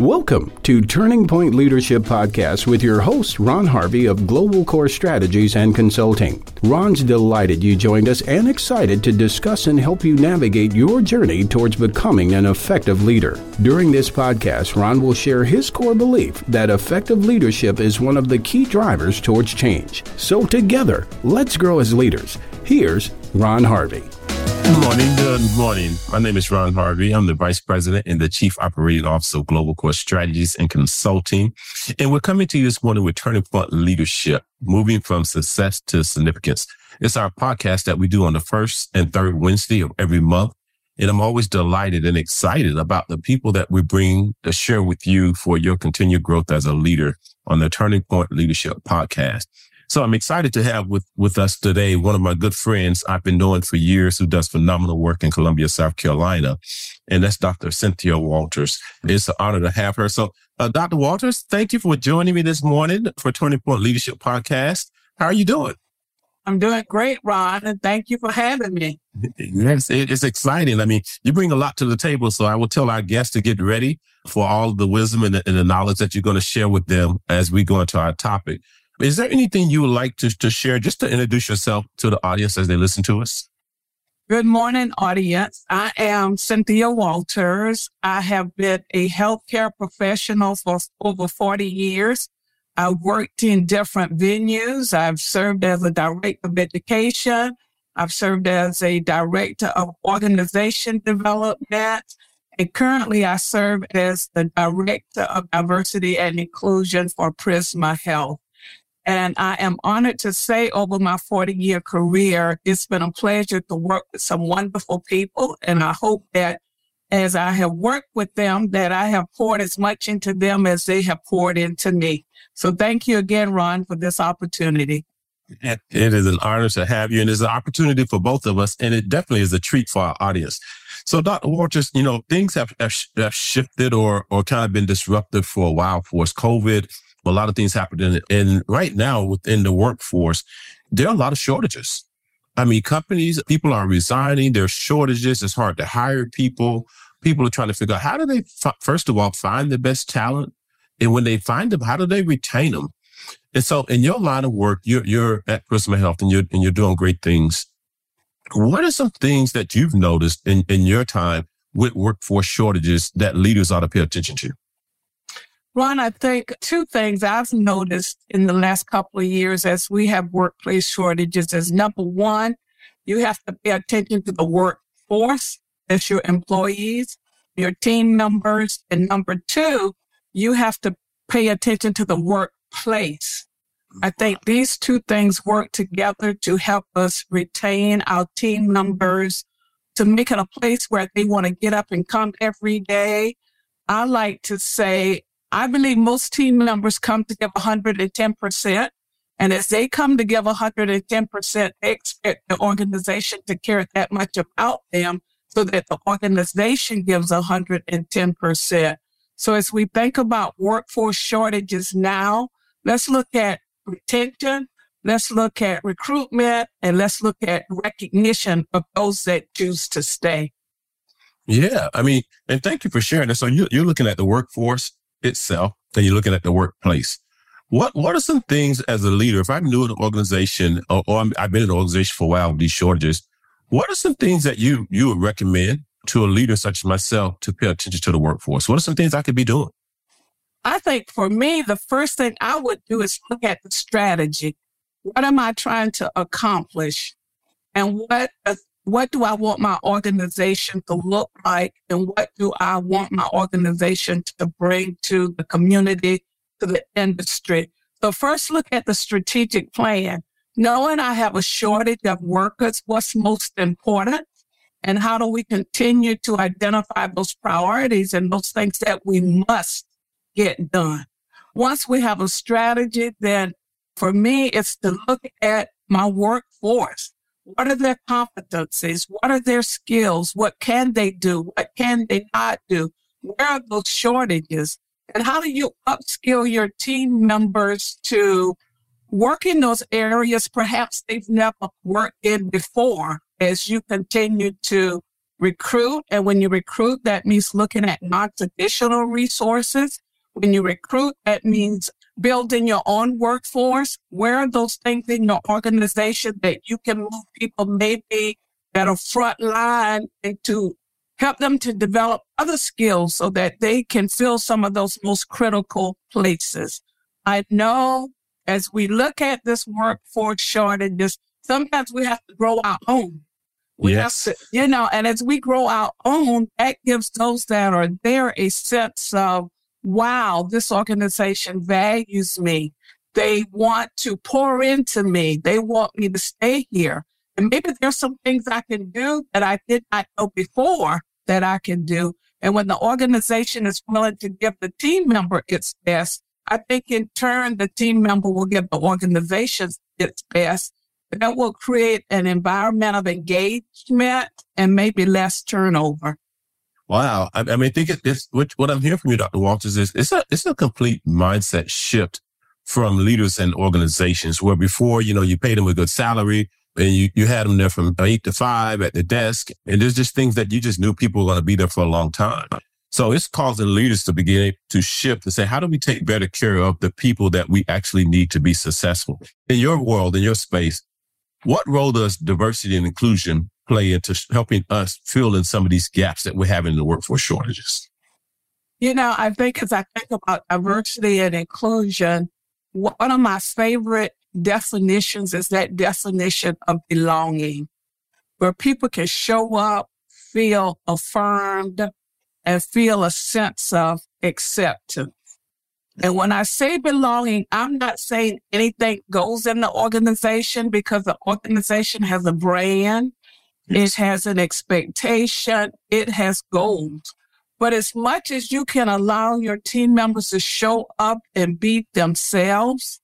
Welcome to Turning Point Leadership Podcast with your host, Ron Harvey of Global Core Strategies and Consulting. Ron's delighted you joined us and excited to discuss and help you navigate your journey towards becoming an effective leader. During this podcast, Ron will share his core belief that effective leadership is one of the key drivers towards change. So, together, let's grow as leaders. Here's Ron Harvey. Good morning. Good morning. My name is Ron Harvey. I'm the Vice President and the Chief Operating Officer of Global Core Strategies and Consulting. And we're coming to you this morning with Turning Point Leadership, moving from success to significance. It's our podcast that we do on the first and third Wednesday of every month. And I'm always delighted and excited about the people that we bring to share with you for your continued growth as a leader on the Turning Point Leadership podcast. So I'm excited to have with, with us today one of my good friends I've been knowing for years who does phenomenal work in Columbia, South Carolina. And that's Dr. Cynthia Walters. It's an honor to have her. So, uh, Dr. Walters, thank you for joining me this morning for Turning Point Leadership Podcast. How are you doing? I'm doing great, Ron, and thank you for having me. Yes, it's exciting. I mean, you bring a lot to the table, so I will tell our guests to get ready for all the wisdom and the, and the knowledge that you're going to share with them as we go into our topic. Is there anything you would like to, to share just to introduce yourself to the audience as they listen to us? Good morning, audience. I am Cynthia Walters. I have been a healthcare professional for over 40 years. I've worked in different venues. I've served as a director of education. I've served as a director of organization development. And currently I serve as the director of diversity and inclusion for Prisma Health. And I am honored to say over my 40 year career, it's been a pleasure to work with some wonderful people. And I hope that as I have worked with them, that I have poured as much into them as they have poured into me. So thank you again, Ron, for this opportunity. It is an honor to have you, and it's an opportunity for both of us, and it definitely is a treat for our audience. So, Dr. Walters, you know, things have, have, have shifted or, or kind of been disruptive for a while for us. COVID a lot of things happening. And right now within the workforce, there are a lot of shortages. I mean, companies, people are resigning. There's shortages. It's hard to hire people. People are trying to figure out how do they, first of all, find the best talent? And when they find them, how do they retain them? And so in your line of work, you're, you're at Prisma Health and you're, and you're doing great things. What are some things that you've noticed in, in your time with workforce shortages that leaders ought to pay attention to? Ron, I think two things I've noticed in the last couple of years as we have workplace shortages is number one, you have to pay attention to the workforce, that's your employees, your team members. And number two, you have to pay attention to the workplace. I think these two things work together to help us retain our team members, to make it a place where they want to get up and come every day. I like to say I believe most team members come to give 110%. And as they come to give 110%, they expect the organization to care that much about them so that the organization gives 110%. So as we think about workforce shortages now, let's look at retention, let's look at recruitment, and let's look at recognition of those that choose to stay. Yeah, I mean, and thank you for sharing that. So you, you're looking at the workforce itself, then you're looking at the workplace. What What are some things as a leader? If I'm new in an organization, or, or I've been in an organization for a while with these shortages, what are some things that you you would recommend to a leader such as myself to pay attention to the workforce? What are some things I could be doing? I think for me, the first thing I would do is look at the strategy. What am I trying to accomplish? And what what do I want my organization to look like? And what do I want my organization to bring to the community, to the industry? So first look at the strategic plan. Knowing I have a shortage of workers, what's most important? And how do we continue to identify those priorities and those things that we must get done? Once we have a strategy, then for me, it's to look at my workforce what are their competencies? What are their skills? What can they do? What can they not do? Where are those shortages? And how do you upskill your team members to work in those areas perhaps they've never worked in before as you continue to recruit. And when you recruit, that means looking at non-traditional resources. When you recruit, that means building your own workforce. Where are those things in your organization that you can move people maybe that are front line and to help them to develop other skills so that they can fill some of those most critical places. I know as we look at this workforce shortages, sometimes we have to grow our own. We yes. have to, you know, and as we grow our own, that gives those that are there a sense of, wow, this organization values me. They want to pour into me. They want me to stay here. And maybe there's some things I can do that I did not know before that I can do. And when the organization is willing to give the team member its best, I think in turn, the team member will give the organization its best. That will create an environment of engagement and maybe less turnover. Wow. I, I mean, I think it's, what, what I'm hearing from you, Dr. Walters, is it's a, it's a complete mindset shift from leaders and organizations where before, you know, you paid them a good salary and you, you had them there from eight to five at the desk. And there's just things that you just knew people were going to be there for a long time. So it's causing leaders to begin to shift and say, how do we take better care of the people that we actually need to be successful? In your world, in your space, what role does diversity and inclusion play into helping us fill in some of these gaps that we're having in the workforce shortages? You know, I think as I think about diversity and inclusion, one of my favorite definitions is that definition of belonging, where people can show up, feel affirmed, and feel a sense of acceptance. And when I say belonging, I'm not saying anything goes in the organization because the organization has a brand. It has an expectation. It has goals. But as much as you can allow your team members to show up and be themselves,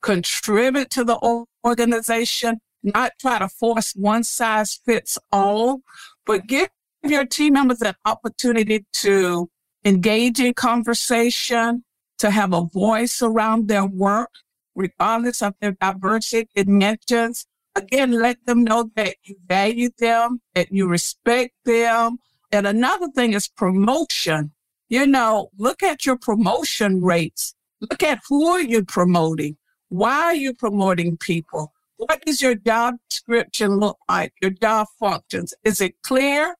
contribute to the organization, not try to force one size fits all, but give your team members an opportunity to engage in conversation, to have a voice around their work, regardless of their diversity dimensions. Again, let them know that you value them, that you respect them. And another thing is promotion. You know, look at your promotion rates. Look at who are you promoting? Why are you promoting people? What does your job description look like? Your job functions? Is it clear?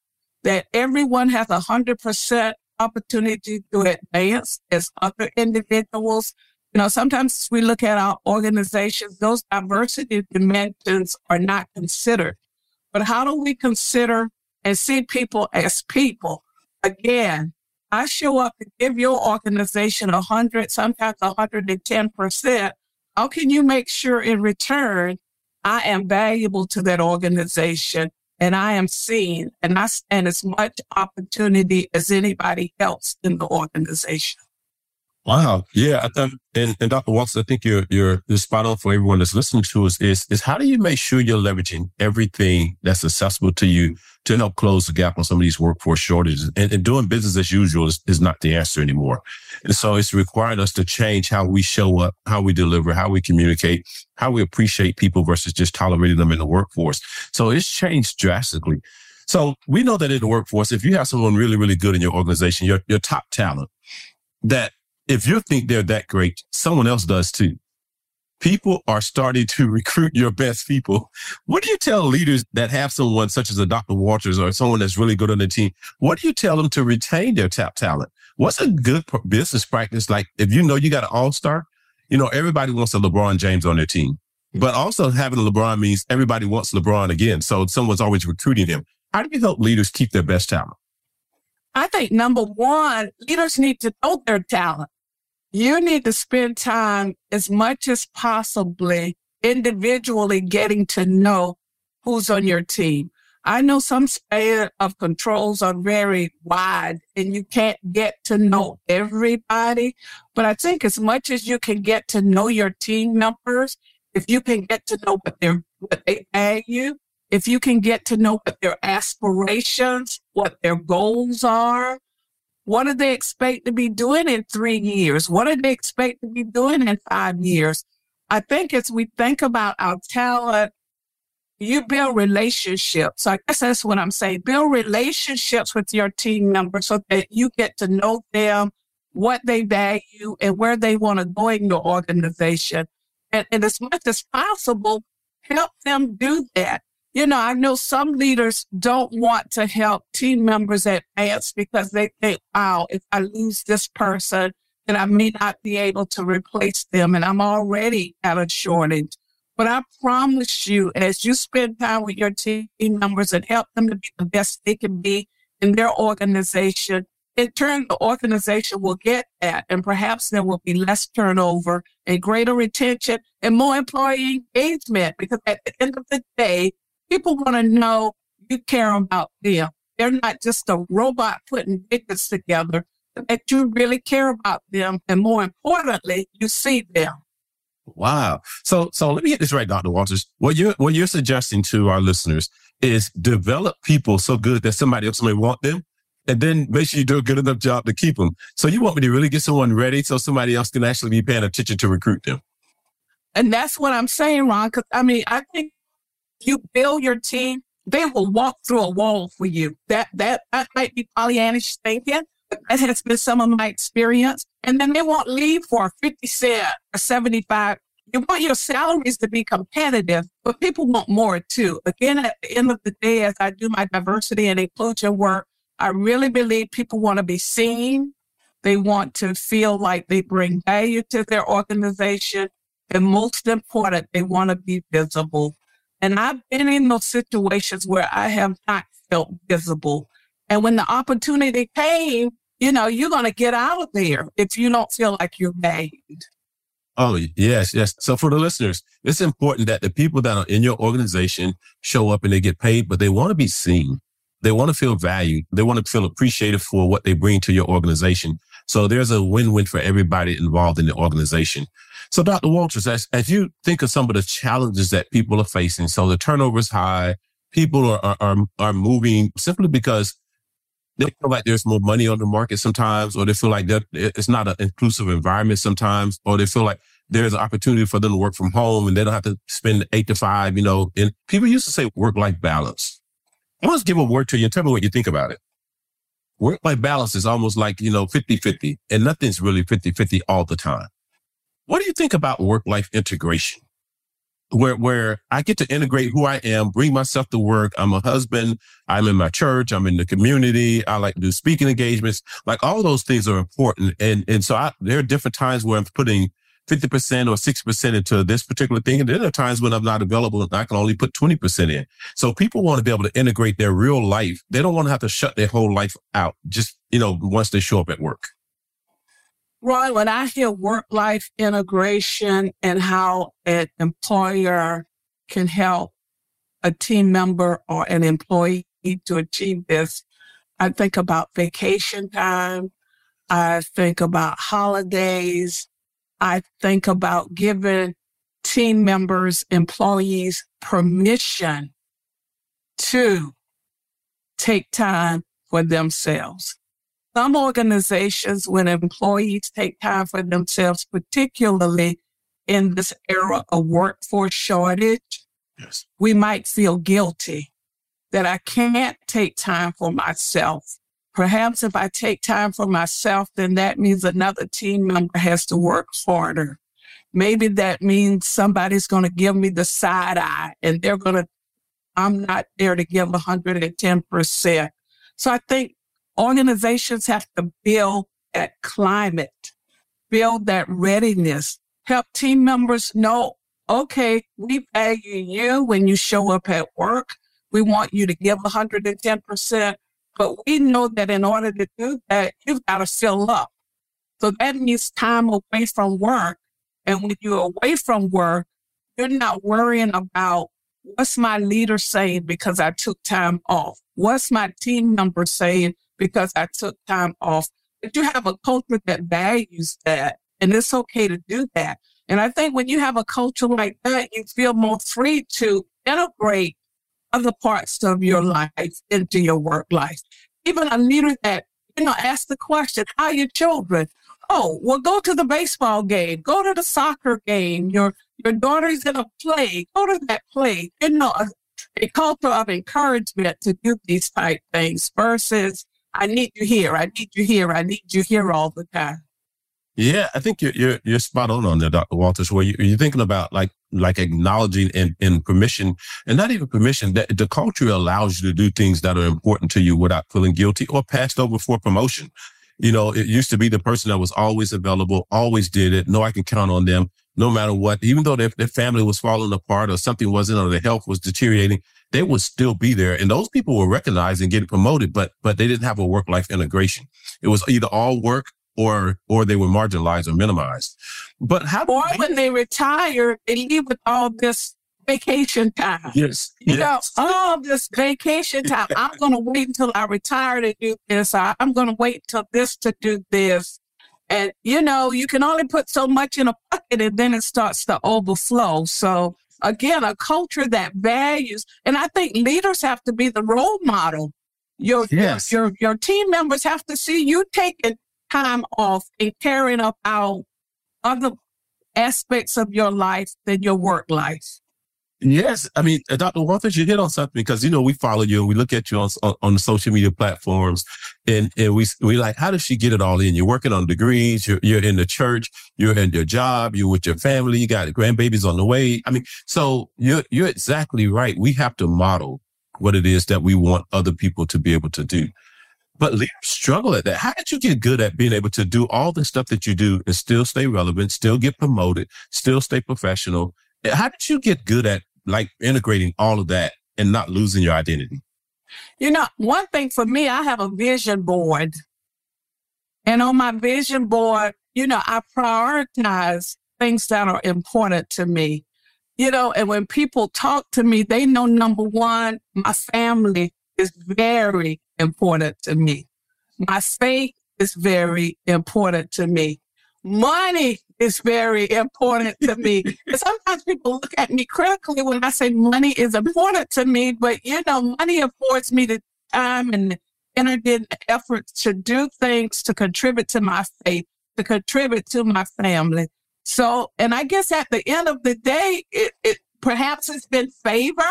that everyone has a hundred percent opportunity to advance as other individuals. You know, sometimes we look at our organizations, those diversity dimensions are not considered. But how do we consider and see people as people? Again, I show up to give your organization a hundred, sometimes a hundred and ten percent. How can you make sure in return I am valuable to that organization and I am seen and I stand as much opportunity as anybody else in the organization. Wow. Yeah. And, and Dr. Walters, I think you're, you're spot on for everyone that's listening to us is, is how do you make sure you're leveraging everything that's accessible to you to help close the gap on some of these workforce shortages and, and doing business as usual is, is not the answer anymore. And so it's required us to change how we show up, how we deliver, how we communicate, how we appreciate people versus just tolerating them in the workforce. So it's changed drastically. So we know that in the workforce, if you have someone really, really good in your organization, your, your top talent that if you think they're that great, someone else does too. People are starting to recruit your best people. What do you tell leaders that have someone such as a Dr. Walters or someone that's really good on the team? What do you tell them to retain their top talent? What's a good business practice? Like if you know you got an all star, you know, everybody wants a LeBron James on their team, hmm. but also having a LeBron means everybody wants LeBron again. So someone's always recruiting him. How do you help leaders keep their best talent? I think number one, leaders need to know their talent you need to spend time as much as possibly individually getting to know who's on your team. I know some span of controls are very wide and you can't get to know everybody, but I think as much as you can get to know your team members, if you can get to know what they're, what they value, if you can get to know what their aspirations, what their goals are, what do they expect to be doing in three years? What do they expect to be doing in five years? I think as we think about our talent you build relationships. I guess that's what I'm saying. Build relationships with your team members so that you get to know them, what they value, and where they want to go in your organization. And, and as much as possible, help them do that. You know, I know some leaders don't want to help team members advance because they think, wow, if I lose this person, then I may not be able to replace them. And I'm already at a shortage. But I promise you, as you spend time with your team members and help them to be the best they can be in their organization, in turn, the organization will get that. And perhaps there will be less turnover and greater retention and more employee engagement. Because at the end of the day, people want to know you care about them. They're not just a robot putting tickets together, that you really care about them. And more importantly, you see them. Wow. So, so let me get this right, Dr. Walters. What you're, what you're suggesting to our listeners is develop people so good that somebody else may want them. And then make sure you do a good enough job to keep them. So you want me to really get someone ready so somebody else can actually be paying attention to recruit them. And that's what I'm saying, Ron. Cause I mean, I think you build your team, they will walk through a wall for you. That, that, that might be Pollyannish. But that has been some of my experience. And then they won't leave for a 50 cent or 75. You want your salaries to be competitive, but people want more too. Again, at the end of the day, as I do my diversity and inclusion work, I really believe people want to be seen. They want to feel like they bring value to their organization. And most important, they want to be visible. And I've been in those situations where I have not felt visible. And when the opportunity came, you know, you're going to get out of there if you don't feel like you're valued. Oh, yes, yes. So for the listeners, it's important that the people that are in your organization show up and they get paid, but they want to be seen. They want to feel valued. They want to feel appreciated for what they bring to your organization. So there's a win-win for everybody involved in the organization. So Dr. Walters, as, as you think of some of the challenges that people are facing, so the turnover is high, people are, are, are moving simply because they feel like there's more money on the market sometimes, or they feel like it's not an inclusive environment sometimes, or they feel like there's an opportunity for them to work from home and they don't have to spend eight to five, you know, and people used to say work life balance. I want to give a word to you and tell me what you think about it. Work life balance is almost like, you know, 50 50 and nothing's really 50 50 all the time. What do you think about work life integration? where where I get to integrate who I am, bring myself to work. I'm a husband. I'm in my church. I'm in the community. I like to do speaking engagements. Like all those things are important. And and so I, there are different times where I'm putting 50% or 60% into this particular thing. And there are times when I'm not available and I can only put 20% in. So people want to be able to integrate their real life. They don't want to have to shut their whole life out just, you know, once they show up at work. Ron, when I hear work life integration and how an employer can help a team member or an employee to achieve this, I think about vacation time. I think about holidays. I think about giving team members, employees permission to take time for themselves. Some organizations, when employees take time for themselves, particularly in this era of workforce shortage, yes. we might feel guilty that I can't take time for myself. Perhaps if I take time for myself, then that means another team member has to work harder. Maybe that means somebody's going to give me the side eye and they're going to, I'm not there to give 110%. So I think Organizations have to build that climate, build that readiness, help team members know, okay, we value you when you show up at work. We want you to give 110%, but we know that in order to do that, you've got to fill up. So that means time away from work. And when you're away from work, you're not worrying about what's my leader saying because I took time off? What's my team member saying because I took time off. But you have a culture that values that, and it's okay to do that. And I think when you have a culture like that, you feel more free to integrate other parts of your life into your work life. Even a leader that, you know, ask the question, how are your children? Oh, well, go to the baseball game, go to the soccer game. Your, your daughter's in a play, go to that play. You know, a culture of encouragement to do these type things versus I need you here, I need you here, I need you here all the time. Yeah, I think you're you're, you're spot on on there, Dr. Walters. Where you, are thinking about like like acknowledging and, and permission, and not even permission. That the culture allows you to do things that are important to you without feeling guilty or passed over for promotion. You know, it used to be the person that was always available, always did it. No, I can count on them no matter what. Even though their, their family was falling apart or something wasn't or their health was deteriorating, they would still be there. And those people were recognized and getting promoted, but, but they didn't have a work life integration. It was either all work or, or they were marginalized or minimized. But how, or when they retire, they leave with all this vacation time. Yes. You yes. know, all this vacation time. I'm going to wait until I retire to do this. I'm going to wait till this to do this. And, you know, you can only put so much in a bucket and then it starts to overflow. So again, a culture that values, and I think leaders have to be the role model. Your, yes. your, your team members have to see you taking time off and carrying up out other aspects of your life than your work life. Yes, I mean, uh, Dr. Walters, you hit on something because you know we follow you and we look at you on on, the social media platforms, and and we we like, how does she get it all in? You're working on degrees, you're you're in the church, you're in your job, you're with your family, you got grandbabies on the way. I mean, so you're you're exactly right. We have to model what it is that we want other people to be able to do. But struggle at that. How did you get good at being able to do all the stuff that you do and still stay relevant, still get promoted, still stay professional? How did you get good at like integrating all of that and not losing your identity? You know, one thing for me, I have a vision board. And on my vision board, you know, I prioritize things that are important to me. You know, and when people talk to me, they know number one, my family is very important to me. My faith is very important to me. Money is very important to me. sometimes people look at me critically when I say money is important to me, but you know, money affords me the time and energy and effort to do things to contribute to my faith, to contribute to my family. So, and I guess at the end of the day, it, it perhaps it's been favor.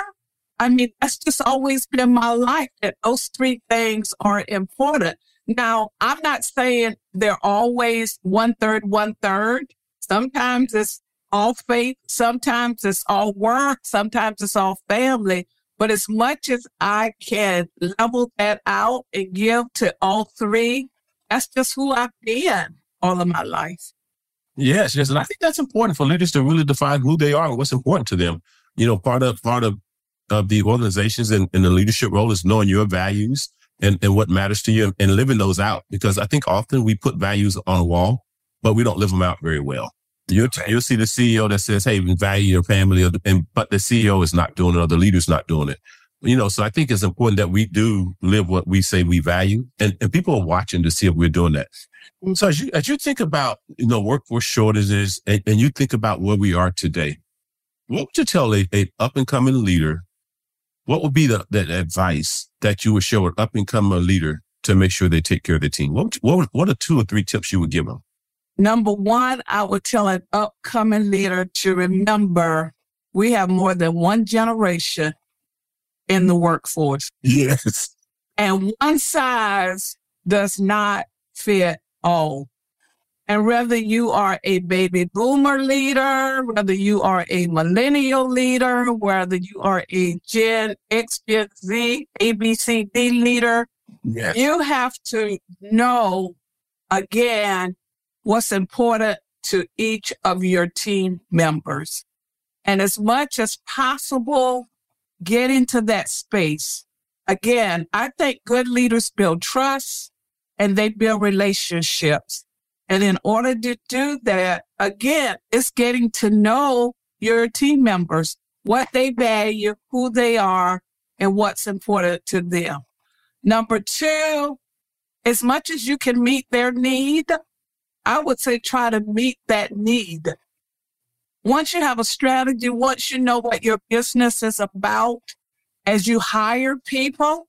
I mean, that's just always been my life that those three things are important. Now, I'm not saying they're always one third, one third. Sometimes it's all faith. Sometimes it's all work. Sometimes it's all family. But as much as I can level that out and give to all three, that's just who I've been all of my life. Yes, yes. And I think that's important for leaders to really define who they are and what's important to them. You know, part of part of, of the organizations and, and the leadership role is knowing your values and, and what matters to you and living those out. Because I think often we put values on a wall, but we don't live them out very well. You'll, you'll see the CEO that says, Hey, value your family, and, but the CEO is not doing it or the leader's not doing it. You know, so I think it's important that we do live what we say we value and, and people are watching to see if we're doing that. So as you, as you think about, you know, workforce shortages and, and you think about where we are today, what would you tell a, a up and coming leader what would be the that advice that you would show an up and coming leader to make sure they take care of their team? What, what, what are two or three tips you would give them? Number one, I would tell an upcoming leader to remember we have more than one generation in the workforce. Yes. And one size does not fit all. And whether you are a baby boomer leader, whether you are a millennial leader, whether you are a Gen X, Gen Z, ABCD leader, yes. you have to know again what's important to each of your team members. And as much as possible, get into that space. Again, I think good leaders build trust and they build relationships. And in order to do that, again, it's getting to know your team members, what they value, who they are, and what's important to them. Number two, as much as you can meet their need, I would say try to meet that need. Once you have a strategy, once you know what your business is about, as you hire people,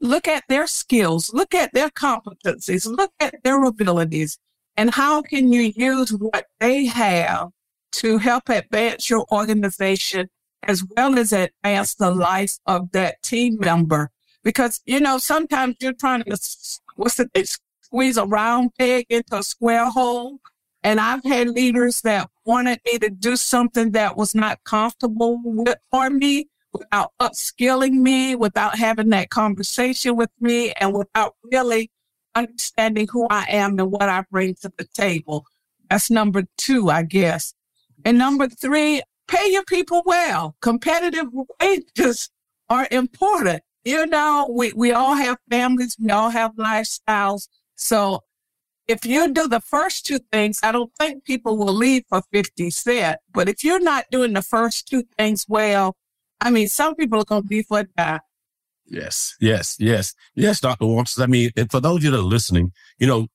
look at their skills, look at their competencies, look at their abilities, and how can you use what they have to help advance your organization as well as advance the life of that team member. Because, you know, sometimes you're trying to, what's it, squeeze a round peg into a square hole. And I've had leaders that wanted me to do something that was not comfortable with, for me without upskilling me, without having that conversation with me, and without really understanding who I am and what I bring to the table. That's number two, I guess. And number three, pay your people well. Competitive wages are important. You know, we, we all have families, we all have lifestyles. So if you do the first two things, I don't think people will leave for 50 cent. But if you're not doing the first two things well, I mean, some people are going to be for that. Yes, yes, yes, yes, Dr. Walters. I mean, for those of you that are listening, you know,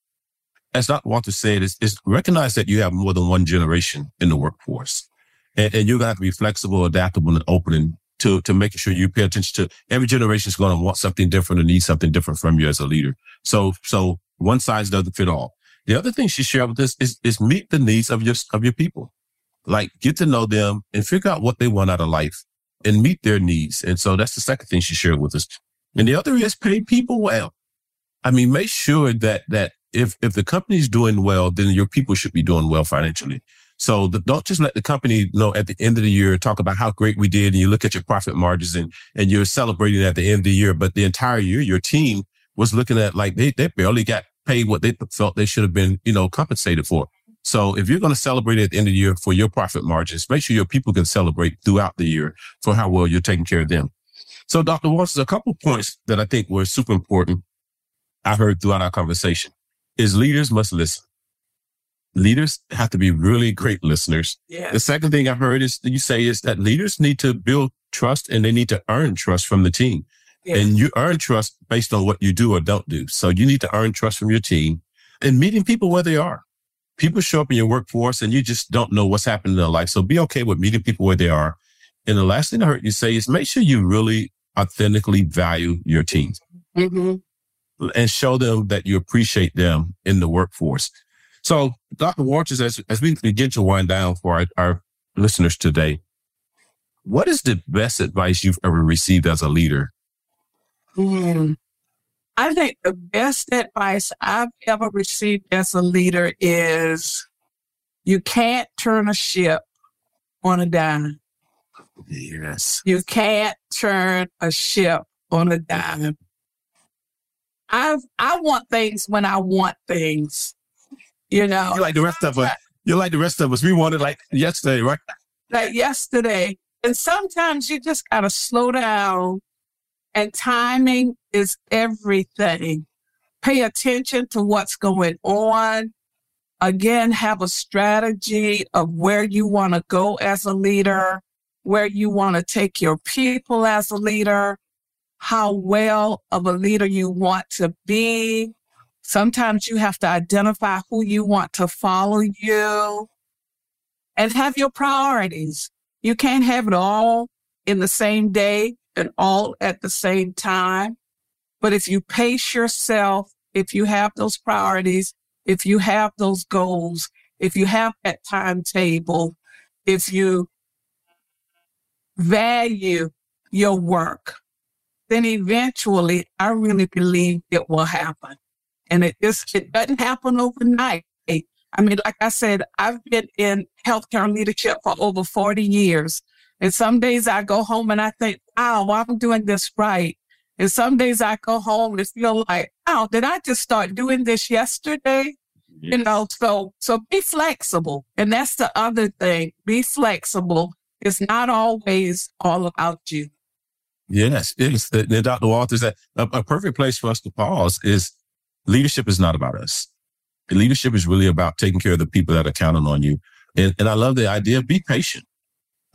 as Dr. Walters said, is, is recognize that you have more than one generation in the workforce. And, and you're going to have to be flexible, adaptable, and open to, to making sure you pay attention to every generation is going to want something different and need something different from you as a leader. So, so one size doesn't fit all. The other thing she shared with us is, is meet the needs of your, of your people. Like get to know them and figure out what they want out of life and meet their needs. And so that's the second thing she shared with us. And the other is pay people well. I mean, make sure that, that if, if the company's doing well, then your people should be doing well financially. So the, don't just let the company know at the end of the year, talk about how great we did. And you look at your profit margins and, and you're celebrating at the end of the year. But the entire year, your team was looking at like they, they barely got paid what they felt they should have been, you know, compensated for. So if you're going to celebrate at the end of the year for your profit margins, make sure your people can celebrate throughout the year for how well you're taking care of them. So Dr. Watson, a couple points that I think were super important I heard throughout our conversation is leaders must listen. Leaders have to be really great listeners. Yeah. The second thing I heard is you say is that leaders need to build trust and they need to earn trust from the team. Yeah. And you earn trust based on what you do or don't do. So you need to earn trust from your team and meeting people where they are people show up in your workforce and you just don't know what's happening in their life. So be okay with meeting people where they are. And the last thing I heard you say is make sure you really authentically value your team mm-hmm. and show them that you appreciate them in the workforce. So Dr. Walters, as, as we begin to wind down for our, our listeners today, what is the best advice you've ever received as a leader? Mm. I think the best advice I've ever received as a leader is you can't turn a ship on a dime. Yes. You can't turn a ship on a dime. I I want things when I want things. You know. You like the rest of us. You're like the rest of us. We wanted like yesterday, right? Like yesterday. And sometimes you just gotta slow down and timing is everything. Pay attention to what's going on. Again, have a strategy of where you want to go as a leader, where you want to take your people as a leader, how well of a leader you want to be. Sometimes you have to identify who you want to follow you and have your priorities. You can't have it all in the same day and all at the same time. But if you pace yourself, if you have those priorities, if you have those goals, if you have that timetable, if you value your work, then eventually I really believe it will happen. And it just, it doesn't happen overnight. I mean, like I said, I've been in healthcare leadership for over 40 years. And some days I go home and I think, wow, I'm doing this right. And some days I go home and feel like, oh, did I just start doing this yesterday? Yes. You know, so, so be flexible. And that's the other thing. Be flexible. It's not always all about you. Yes, it's the, the Dr. Walters that a, a perfect place for us to pause is leadership is not about us. Leadership is really about taking care of the people that are counting on you. And, and I love the idea of be patient.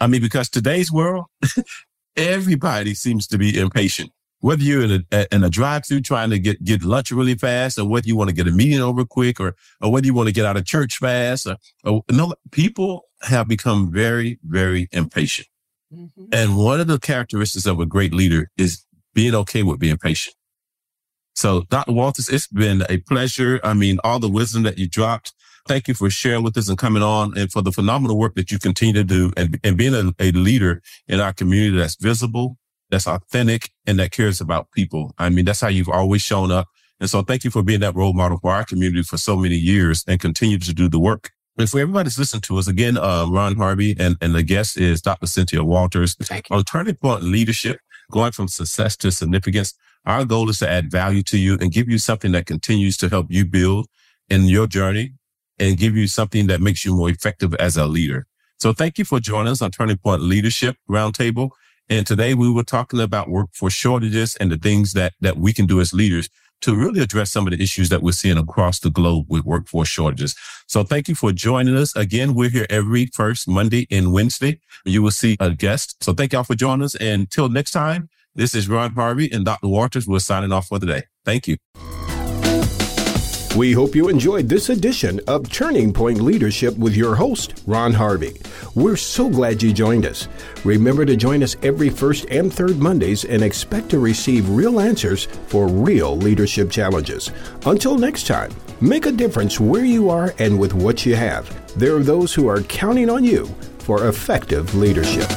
I mean, because today's world, everybody seems to be impatient. Whether you're in a, in a drive through trying to get, get lunch really fast or whether you want to get a meeting over quick or, or whether you want to get out of church fast or, or no, people have become very, very impatient. Mm-hmm. And one of the characteristics of a great leader is being okay with being patient. So Dr. Walters, it's been a pleasure. I mean, all the wisdom that you dropped, Thank you for sharing with us and coming on and for the phenomenal work that you continue to do and, and being a, a leader in our community that's visible, that's authentic, and that cares about people. I mean, that's how you've always shown up. And so thank you for being that role model for our community for so many years and continue to do the work. And for everybody that's listening to us, again, uh, Ron Harvey and, and the guest is Dr. Cynthia Walters on Turning Point Leadership, going from success to significance. Our goal is to add value to you and give you something that continues to help you build in your journey and give you something that makes you more effective as a leader. So thank you for joining us on Turning Point Leadership Roundtable. And today we were talking about workforce shortages and the things that, that we can do as leaders to really address some of the issues that we're seeing across the globe with workforce shortages. So thank you for joining us. Again, we're here every first Monday and Wednesday. You will see a guest. So thank y'all for joining us. And until next time, this is Ron Harvey and Dr. Walters. We're signing off for the day. Thank you. We hope you enjoyed this edition of Turning Point Leadership with your host, Ron Harvey. We're so glad you joined us. Remember to join us every first and third Mondays and expect to receive real answers for real leadership challenges. Until next time, make a difference where you are and with what you have. There are those who are counting on you for effective leadership.